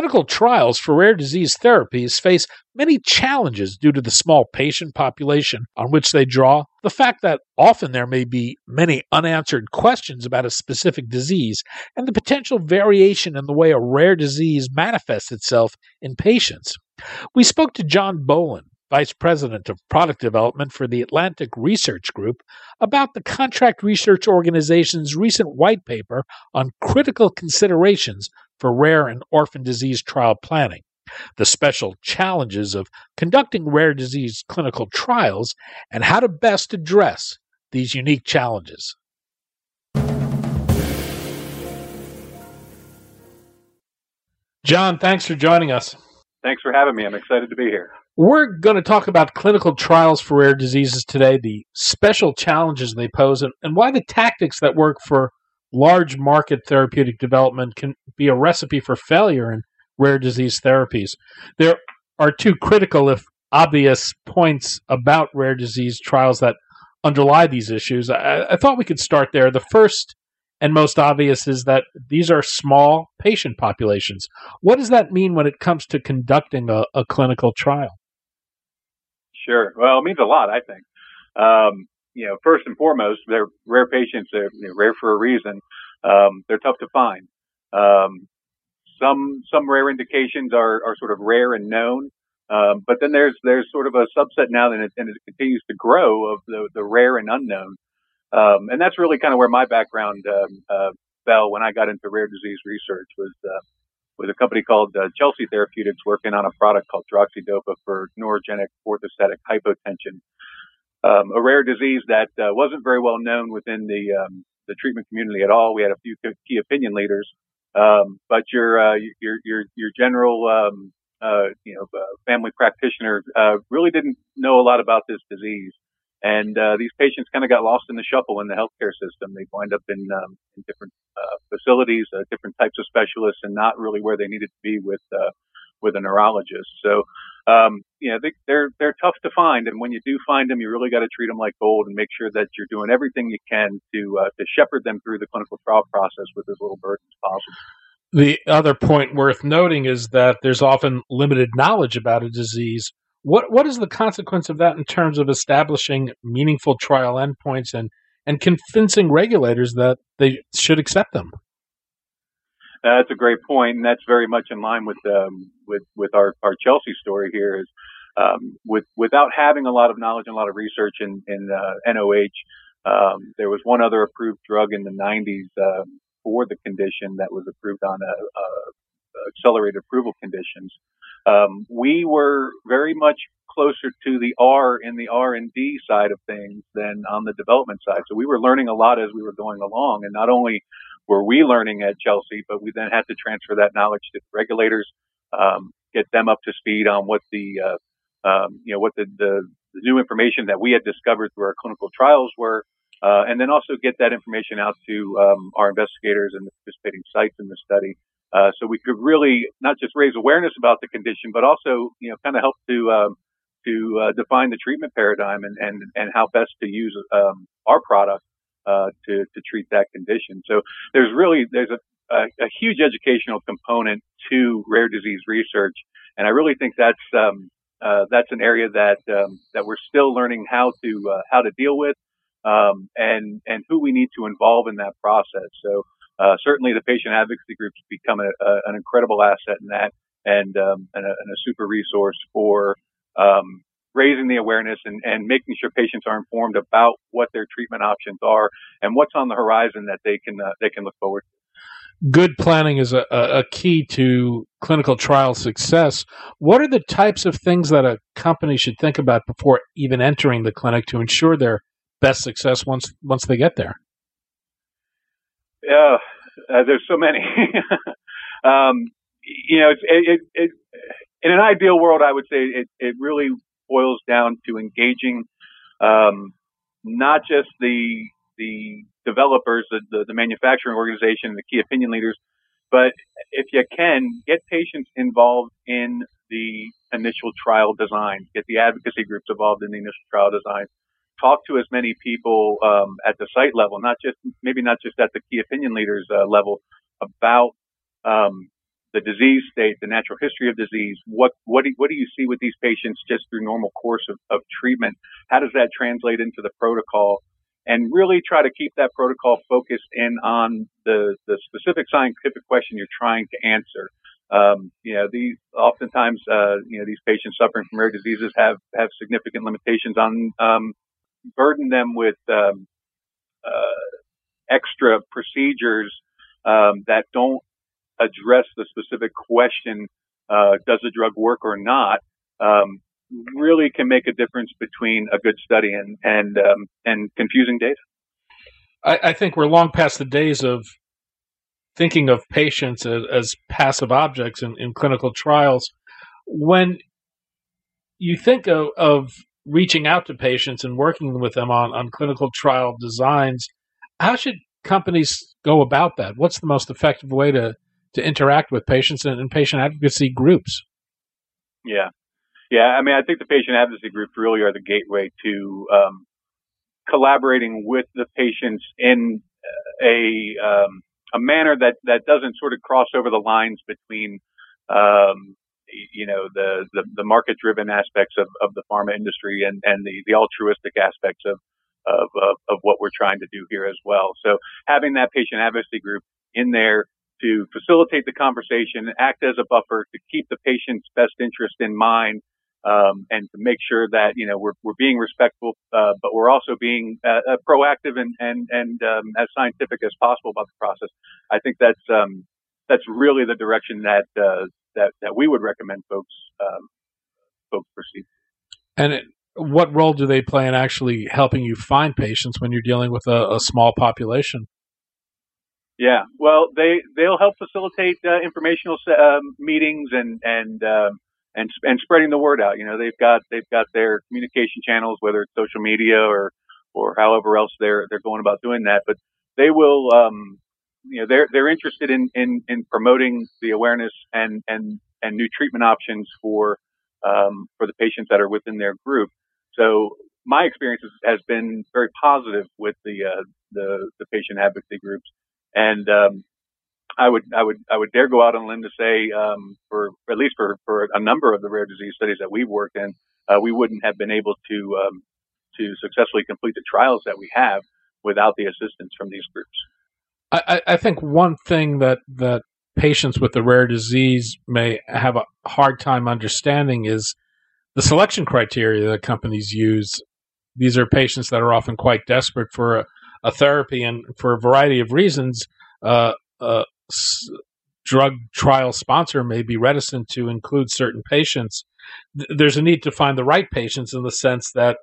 Clinical trials for rare disease therapies face many challenges due to the small patient population on which they draw, the fact that often there may be many unanswered questions about a specific disease, and the potential variation in the way a rare disease manifests itself in patients. We spoke to John Boland, Vice President of Product Development for the Atlantic Research Group, about the Contract Research Organization's recent white paper on critical considerations for rare and orphan disease trial planning, the special challenges of conducting rare disease clinical trials, and how to best address these unique challenges. John, thanks for joining us. Thanks for having me. I'm excited to be here. We're going to talk about clinical trials for rare diseases today, the special challenges they pose, and, and why the tactics that work for large market therapeutic development can be a recipe for failure in rare disease therapies. There are two critical, if obvious, points about rare disease trials that underlie these issues. I, I, thought we could start there. The first and most obvious is that these are small patient populations. What does that mean when it comes to conducting a, a clinical trial? Sure. Well, it means a lot, I think. Um, you know, first and foremost, they're rare patients. They're you know, rare for a reason. Um, they're tough to find. Um, some some rare indications are, are sort of rare and known, um, but then there's there's sort of a subset now, and it, and it continues to grow of the the rare and unknown. Um, and that's really kind of where my background um, uh, fell when I got into rare disease research was uh, with a company called uh, Chelsea Therapeutics working on a product called droxidopa for neurogenic orthostatic hypotension um, a rare disease that uh, wasn't very well known within the um, the treatment community at all. We had a few key opinion leaders, um, but your uh, your your your general um, uh, you know uh, family practitioner uh, really didn't know a lot about this disease. And uh, these patients kind of got lost in the shuffle in the healthcare system. They wind up in, um, in different facilities, different types of specialists, and not really where they needed to be with uh with a neurologist. So um, you know, they, they're they're tough to find, and when you do find them, you really got to treat them like gold and make sure that you're doing everything you can to uh, to shepherd them through the clinical trial process with as little burden as possible. The other point worth noting is that there's often limited knowledge about a disease. What what is the consequence of that in terms of establishing meaningful trial endpoints and and convincing regulators that they should accept them? Uh, that's a great point, and that's very much in line with um, with with our, our Chelsea story here. Is um, with without having a lot of knowledge and a lot of research in in uh, NOH, um, there was one other approved drug in the 90s uh, for the condition that was approved on a, a accelerated approval conditions. Um, we were very much closer to the R in the R and D side of things than on the development side. So we were learning a lot as we were going along, and not only were we learning at Chelsea, but we then had to transfer that knowledge to the regulators, um, get them up to speed on what the, uh, um, you know, what the, the, the, new information that we had discovered through our clinical trials were, uh, and then also get that information out to um, our investigators and the participating sites in the study. Uh, so we could really not just raise awareness about the condition, but also, you know, kind of help to um, to uh, define the treatment paradigm and, and, and how best to use um, our product uh, to to treat that condition. So there's really there's a, a, a, huge educational component to rare disease research, and I really think that's um, uh, that's an area that um, that we're still learning how to uh, how to deal with, um, and and who we need to involve in that process. So uh, certainly the patient advocacy groups become a, an incredible asset in that, and um, and, and, a, super resource for um, raising the awareness and, and making sure patients are informed about what their treatment options are and what's on the horizon that they can uh, they can look forward to. Good planning is a, a key to clinical trial success. What are the types of things that a company should think about before even entering the clinic to ensure their best success once once they get there? Yeah, uh, there's so many. um, you know, it, it, it, in an ideal world, I would say it, it really boils down to engaging um, not just the the developers, the, the, the manufacturing organization, the key opinion leaders, but if you can, get patients involved in the initial trial design, get the advocacy groups involved in the initial trial design, talk to as many people um, at the site level, not just maybe not just at the key opinion leaders uh, level, about um, the disease state, the natural history of disease. What what do, what do you see with these patients just through normal course of, of treatment? How does that translate into the protocol? And really try to keep that protocol focused in on the, the specific scientific question you're trying to answer. Um, you know, these oftentimes, uh, you know, these patients suffering from rare diseases have have significant limitations on um, burden them with um, uh, extra procedures um, that don't address the specific question, uh, does the drug work or not, um, really can make a difference between a good study and and um, and confusing data. I, I, think we're long past the days of thinking of patients as, as passive objects in, in, clinical trials. When you think of, of reaching out to patients and working with them on, on clinical trial designs, how should companies go about that? What's the most effective way to to interact with patients and, patient advocacy groups. Yeah. Yeah. I mean, I think the patient advocacy groups really are the gateway to um, collaborating with the patients in a, um, a manner that, that doesn't sort of cross over the lines between, um, you know, the, the, the market driven aspects of, of the pharma industry and, and the, the altruistic aspects of, of, of, of what we're trying to do here as well. So having that patient advocacy group in there to facilitate the conversation, act as a buffer to keep the patient's best interest in mind, um, and to make sure that you know we're we're being respectful, uh, but we're also being uh, uh, proactive and and and um, as scientific as possible about the process. I think that's um, that's really the direction that uh, that that we would recommend folks um, folks proceed. And it, what role do they play in actually helping you find patients when you're dealing with a, a small population? Yeah, well, they they'll help facilitate uh, informational um, meetings and and um, and and spreading the word out. You know, they've got they've got their communication channels, whether it's social media or or however else they're they're going about doing that. But they will, um, you know, they're they're interested in in in promoting the awareness and and and new treatment options for um, for the patients that are within their group. So my experience has been very positive with the uh, the the patient advocacy groups and um, I would I would I would dare go out on a limb to say um, for at least for for a number of the rare disease studies that we've worked in, uh, we wouldn't have been able to um, to successfully complete the trials that we have without the assistance from these groups. I, I think one thing that that patients with the rare disease may have a hard time understanding is the selection criteria that companies use. These are patients that are often quite desperate for a, a therapy, and for a variety of reasons, uh, a drug trial sponsor may be reticent to include certain patients. There's a need to find the right patients in the sense that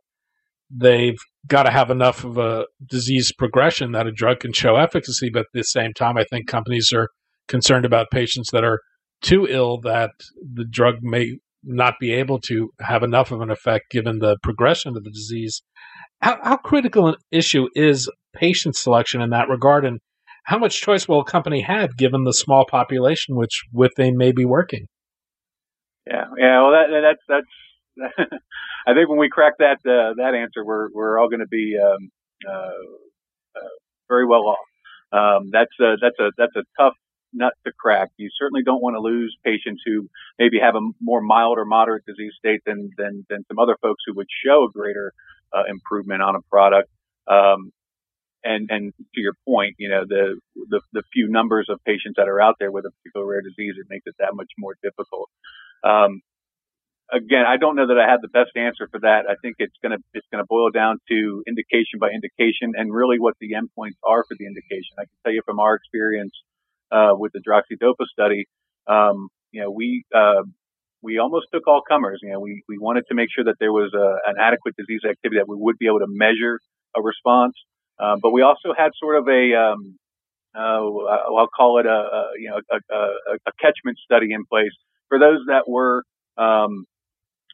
they've got to have enough of a disease progression that a drug can show efficacy, but at the same time, I think companies are concerned about patients that are too ill that the drug may not be able to have enough of an effect given the progression of the disease. How, how critical an issue is patient selection in that regard, and how much choice will a company have given the small population which with they may be working? Yeah, yeah. Well, that, that's that's. I think when we crack that uh, that answer, we're we're all going to be um, uh, uh, very well off. Um, that's a that's a that's a tough nut to crack. You certainly don't want to lose patients who maybe have a more mild or moderate disease state than than, than some other folks who would show a greater uh, improvement on a product. Um, and and to your point, you know the, the the few numbers of patients that are out there with a particular rare disease, it makes it that much more difficult. Um, again, I don't know that I have the best answer for that. I think it's gonna it's gonna boil down to indication by indication and really what the endpoints are for the indication. I can tell you from our experience uh, with the droxidopa study, um, you know, we uh, we almost took all comers. You know, we we wanted to make sure that there was a, an adequate disease activity that we would be able to measure a response, uh, but we also had sort of a um, uh, I'll call it a, a you know a, a, a, catchment study in place for those that were um,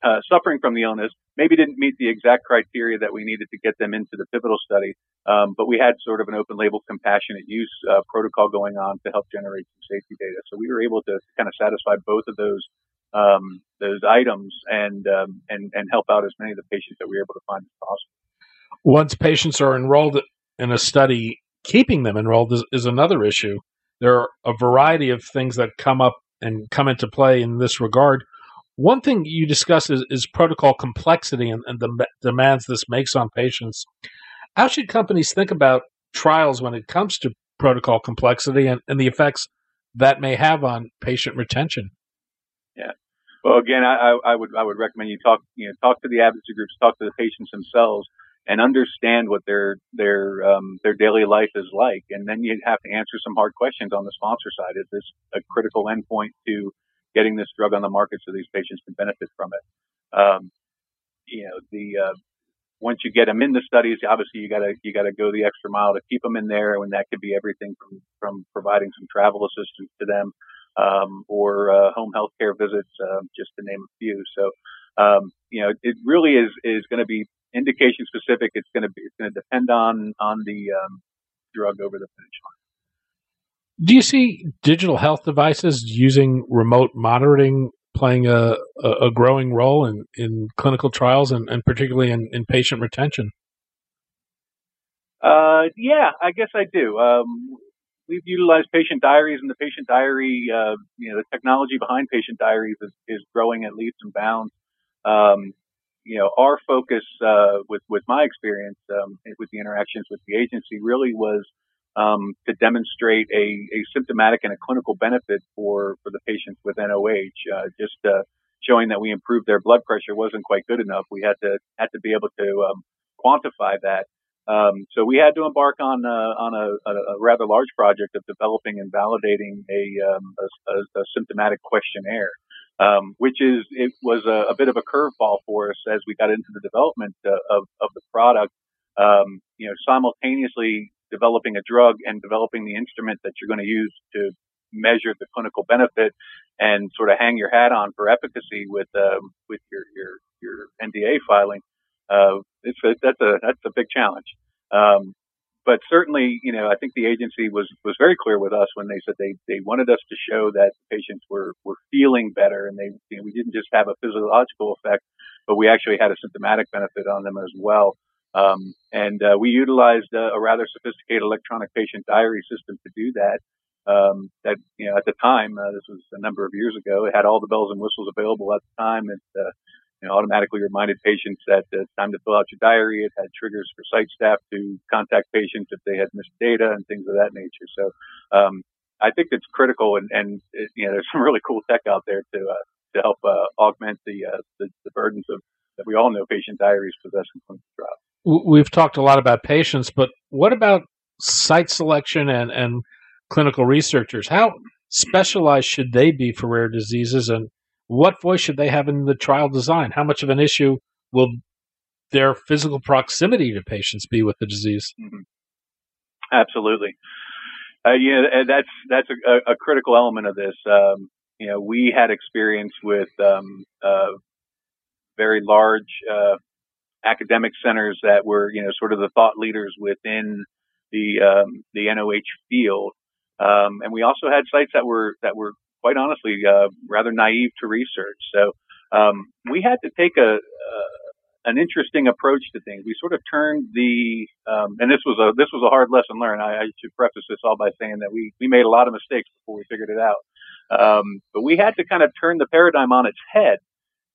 uh, suffering from the illness maybe didn't meet the exact criteria that we needed to get them into the pivotal study. Um, but we had sort of an open label compassionate use uh, protocol going on to help generate some safety data. So we were able to kind of satisfy both of those um, those items and um, and and help out as many of the patients that we were able to find as possible. Once patients are enrolled in a study, keeping them enrolled is, is another issue. There are a variety of things that come up and come into play in this regard. One thing you discuss is, is protocol complexity and, and the demands this makes on patients. How should companies think about trials when it comes to protocol complexity and, and the effects that may have on patient retention? Yeah. Well, again, I, I, would I would recommend you talk you know talk to the advocacy groups, talk to the patients themselves, and understand what their their um, their daily life is like, and then you have to answer some hard questions on the sponsor side. Is this a critical endpoint to getting this drug on the market so these patients can benefit from it? Um, you know, the uh, once you get them in the studies, obviously you gotta you gotta go the extra mile to keep them in there, and that could be everything from from providing some travel assistance to them um, or uh, home health care visits, uh, just to name a few. So, um, you know, it really is is going to be indication specific. It's going to be it's going to depend on on the um, drug over the finish line. Do you see digital health devices using remote monitoring playing a, a, growing role in, in clinical trials and, and particularly in, in patient retention? Uh, yeah, I guess I do. Um, we've utilized patient diaries, and the patient diary, uh, you know, the technology behind patient diaries is, is growing at leaps and bounds. Um, you know, our focus uh, with with my experience um, with the interactions with the agency really was um, to demonstrate a, a, symptomatic and a clinical benefit for for the patients with NOH. Uh, just uh, showing that we improved their blood pressure wasn't quite good enough. We had to had to be able to um, quantify that um, so we had to embark on uh, on a, a, rather large project of developing and validating a, um, a, a symptomatic questionnaire, um, which is it was a, bit of a curveball for us as we got into the development uh, of of the product. Um, you know, simultaneously developing a drug and developing the instrument that you're going to use to measure the clinical benefit and sort of hang your hat on for efficacy with um, with your your your NDA filing uh, it's a, that's a that's a big challenge. Um, but certainly, you know, I think the agency was was very clear with us when they said they they wanted us to show that patients were were feeling better, and they you know, we didn't just have a physiological effect, but we actually had a symptomatic benefit on them as well. Um, and uh, we utilized a, a, rather sophisticated electronic patient diary system to do that. Um, that you know, at the time, uh, this was a number of years ago, it had all the bells and whistles available at the time. It uh, you know, automatically reminded patients that it's time to fill out your diary. It had triggers for site staff to contact patients if they had missed data and things of that nature. So um, I think it's critical, and, and it, you know, there's some really cool tech out there to uh, to help uh, augment the, uh, the, the burdens of that we all know patient diaries possess in clinical trials. We've talked a lot about patients, but what about site selection and, and clinical researchers? How specialized should they be for rare diseases, and what voice should they have in the trial design? How much of an issue will their physical proximity to patients be with the disease? Mm-hmm. Absolutely. Uh, that's that's a, a, critical element of this. Um, you know, we had experience with um, uh, very large uh, academic centers that were, you know, sort of the thought leaders within the um, the NOH field, um, and we also had sites that were that were quite honestly, uh, rather naive to research. So um, we had to take a, uh, an interesting approach to things. We sort of turned the, um, and this was a this was a hard lesson learned. I, I, should preface this all by saying that we we made a lot of mistakes before we figured it out. Um, but we had to kind of turn the paradigm on its head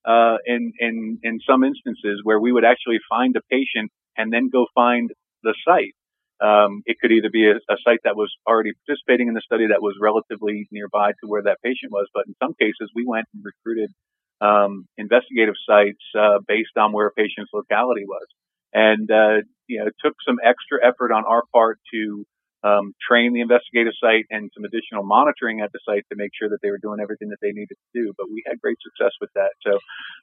uh, in in in some instances where we would actually find a patient and then go find the site. Um, it could either be a, a, site that was already participating in the study that was relatively nearby to where that patient was, but in some cases we went and recruited um, investigative sites uh, based on where a patient's locality was, and uh, you know it took some extra effort on our part to um, train the investigative site and some additional monitoring at the site to make sure that they were doing everything that they needed to do. But we had great success with that. So,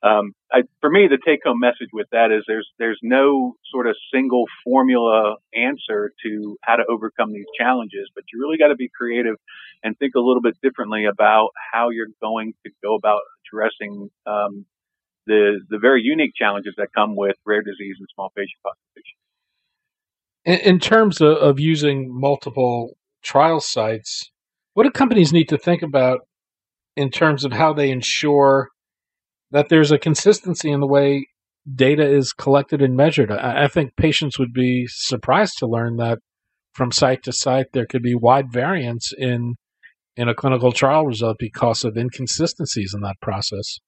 um, I, for me, the take-home message with that is there's there's no sort of single formula answer to how to overcome these challenges, but you really got to be creative and think a little bit differently about how you're going to go about addressing um, the the very unique challenges that come with rare disease and small patient populations. In, in terms of, of using multiple trial sites, what do companies need to think about in terms of how they ensure that there's a consistency in the way data is collected and measured? I, I think patients would be surprised to learn that from site to site there could be wide variance in in a clinical trial result because of inconsistencies in that process.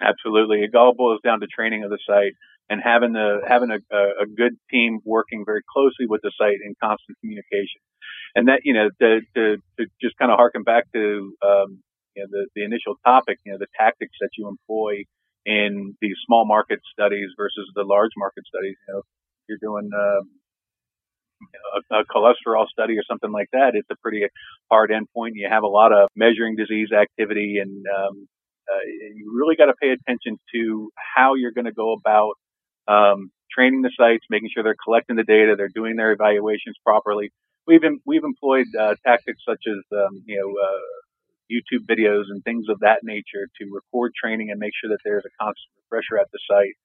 Absolutely, it all boils down to training of the site and having the having a, a good team working very closely with the site in constant communication. And that you know to to, to just kind of harken back to um, you know, the the initial topic, you know, the tactics that you employ in these small market studies versus the large market studies. You know, you're doing um, a, a, cholesterol study or something like that, it's a pretty hard endpoint. You have a lot of measuring disease activity, and um, uh, you really got to pay attention to how you're going to go about um, training the sites, making sure they're collecting the data, they're doing their evaluations properly. We've we've employed uh, tactics such as um, you know uh, YouTube videos and things of that nature to record training and make sure that there's a constant refresher at the site,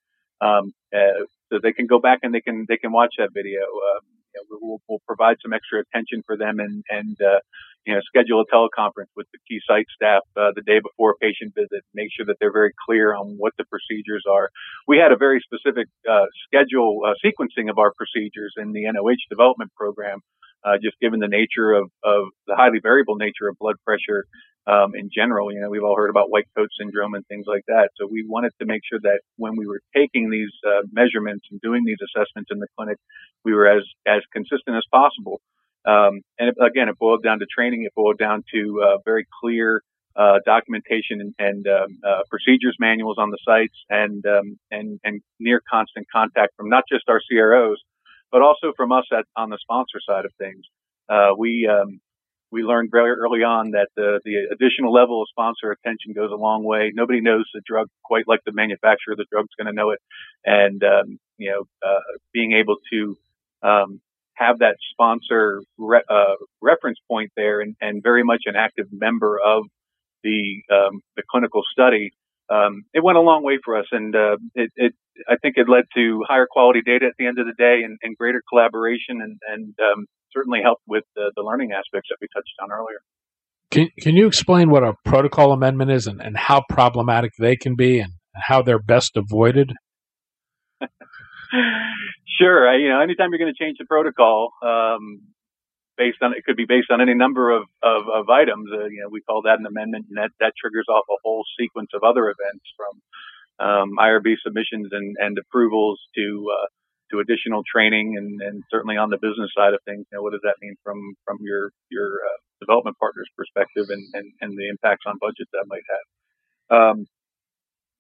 um, uh, so they can go back and they can they can watch that video. Uh, you know, we'll, we'll, provide some extra attention for them and and uh, you know schedule a teleconference with the key site staff uh, the day before a patient visit. Make sure that they're very clear on what the procedures are. We had a very specific uh, schedule uh, sequencing of our procedures in the NOH development program. Uh, just given the nature of, of the highly variable nature of blood pressure um, in general. You know, we've all heard about white coat syndrome and things like that. So we wanted to make sure that when we were taking these uh, measurements and doing these assessments in the clinic, we were as as consistent as possible. Um, and it, again, it boiled down to training. It boiled down to uh, very clear uh, documentation and, and um, uh, procedures manuals on the sites, and um, and and near constant contact from not just our CROs, but also from us at, on the sponsor side of things. Uh, we um, we learned very early on that the, the additional level of sponsor attention goes a long way. Nobody knows the drug quite like the manufacturer the drug's going to know it. And, um, you know, uh, being able to, um, have that sponsor re- uh, reference point there and, and, very much an active member of the, um, the clinical study. Um, it went a long way for us and, uh, it, it, I think it led to higher quality data at the end of the day and, and greater collaboration and, and um, certainly helped with the, the learning aspects that we touched on earlier. Can, can you explain what a protocol amendment is and, and how problematic they can be and how they're best avoided? sure. I, you know, anytime you're going to change the protocol, um, based on it could be based on any number of of, of items. Uh, you know, we call that an amendment, and that that triggers off a whole sequence of other events from um, IRB submissions and, and approvals to uh, to additional training and, and certainly on the business side of things, you know, what does that mean from, from your, your uh, development partner's perspective and, and, and the impacts on budget that might have. Um,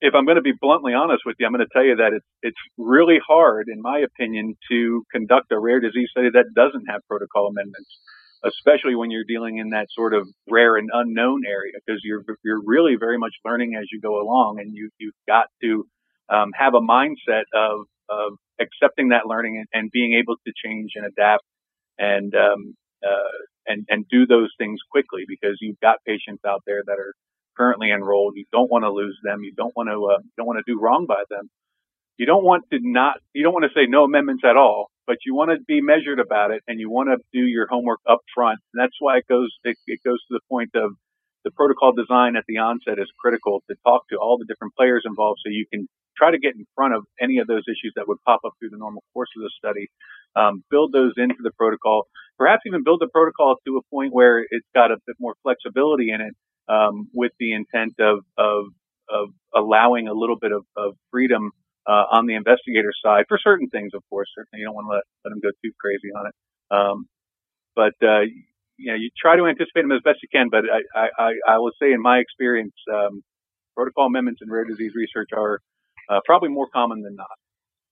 if I'm going to be bluntly honest with you, I'm going to tell you that it's, it's really hard, in my opinion, to conduct a rare disease study that doesn't have protocol amendments, especially when you're dealing in that sort of rare and unknown area, because you're, you're really very much learning as you go along and you, you've got to um, have a mindset of, of accepting that learning and, and being able to change and adapt and um, uh, and and do those things quickly because you've got patients out there that are currently enrolled. You don't want to lose them. You don't want to uh, don't want to do wrong by them. You don't want to not you don't want to say no amendments at all, but you want to be measured about it and you want to do your homework up front. And that's why it goes it, it goes to the point of the protocol design at the onset is critical to talk to all the different players involved so you can try to get in front of any of those issues that would pop up through the normal course of the study. Um, build those into the protocol. Perhaps even build the protocol to a point where it's got a bit more flexibility in it, um, with the intent of, of of allowing a little bit of, of freedom uh, on the investigator side for certain things. Of course, certainly you don't want to let, let them go too crazy on it. Um, but uh, you know, you try to anticipate them as best you can. But I, I, I will say, in my experience, um, protocol amendments in rare disease research are uh, probably more common than not.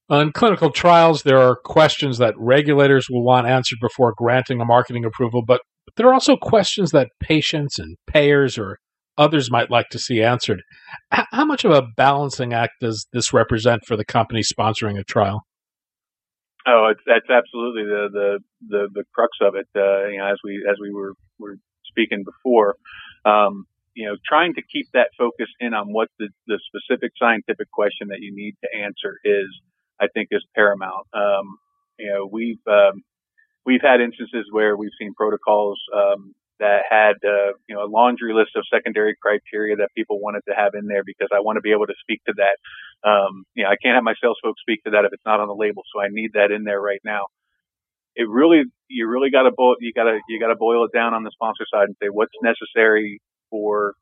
On clinical trials, there are questions that regulators will want answered before granting a marketing approval, but there are also questions that patients and payers or others might like to see answered. how much of a balancing act does this represent for the company sponsoring a trial? Oh, it's, that's absolutely the, the, the, the crux of it. Uh, you know, as we, as we were, were speaking before, um, you know, trying to keep that focus in on what the, the specific scientific question that you need to answer is, I think, is paramount. Um, you know, we've um, we've had instances where we've seen protocols um, that had uh, you know a laundry list of secondary criteria that people wanted to have in there because I want to be able to speak to that. Um, you know, I can't have my sales folks speak to that if it's not on the label, so I need that in there right now. It really, you really got to boil, you got to you got to boil it down on the sponsor side and say what's necessary for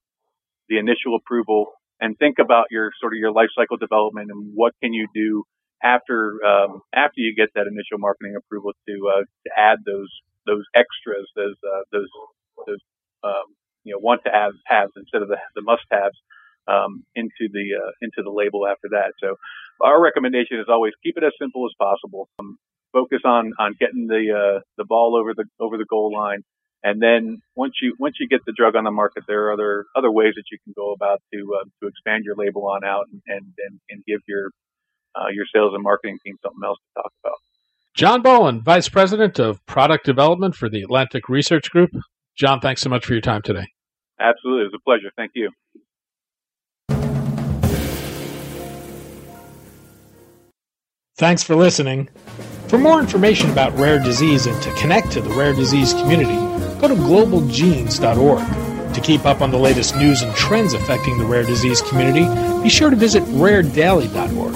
the initial approval, and think about your sort of your life cycle development and what can you do after um, after you get that initial marketing approval to uh, to add those those extras, those uh, those those um, you know want to have haves instead of the, the must haves um, into the uh, into the label after that. So our recommendation is always keep it as simple as possible. Um, focus on on getting the uh, the ball over the over the goal line, and then once you once you get the drug on the market, there are other other ways that you can go about to uh, to expand your label on out and and, and give your uh, your sales and marketing team something else to talk about. John Boland, Vice President of Product Development for the Atlantic Research Group. John, thanks so much for your time today. Absolutely. It was a pleasure. Thank you. Thanks for listening. For more information about rare disease and to connect to the rare disease community, go to globalgenes.org. To keep up on the latest news and trends affecting the rare disease community, be sure to visit raredaily.org.